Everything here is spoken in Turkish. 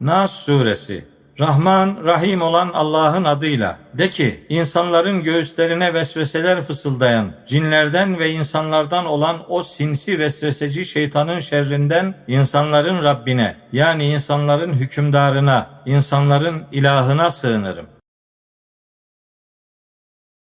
Nas suresi Rahman, Rahim olan Allah'ın adıyla. De ki, insanların göğüslerine vesveseler fısıldayan, cinlerden ve insanlardan olan o sinsi vesveseci şeytanın şerrinden insanların Rabbine, yani insanların hükümdarına, insanların ilahına sığınırım.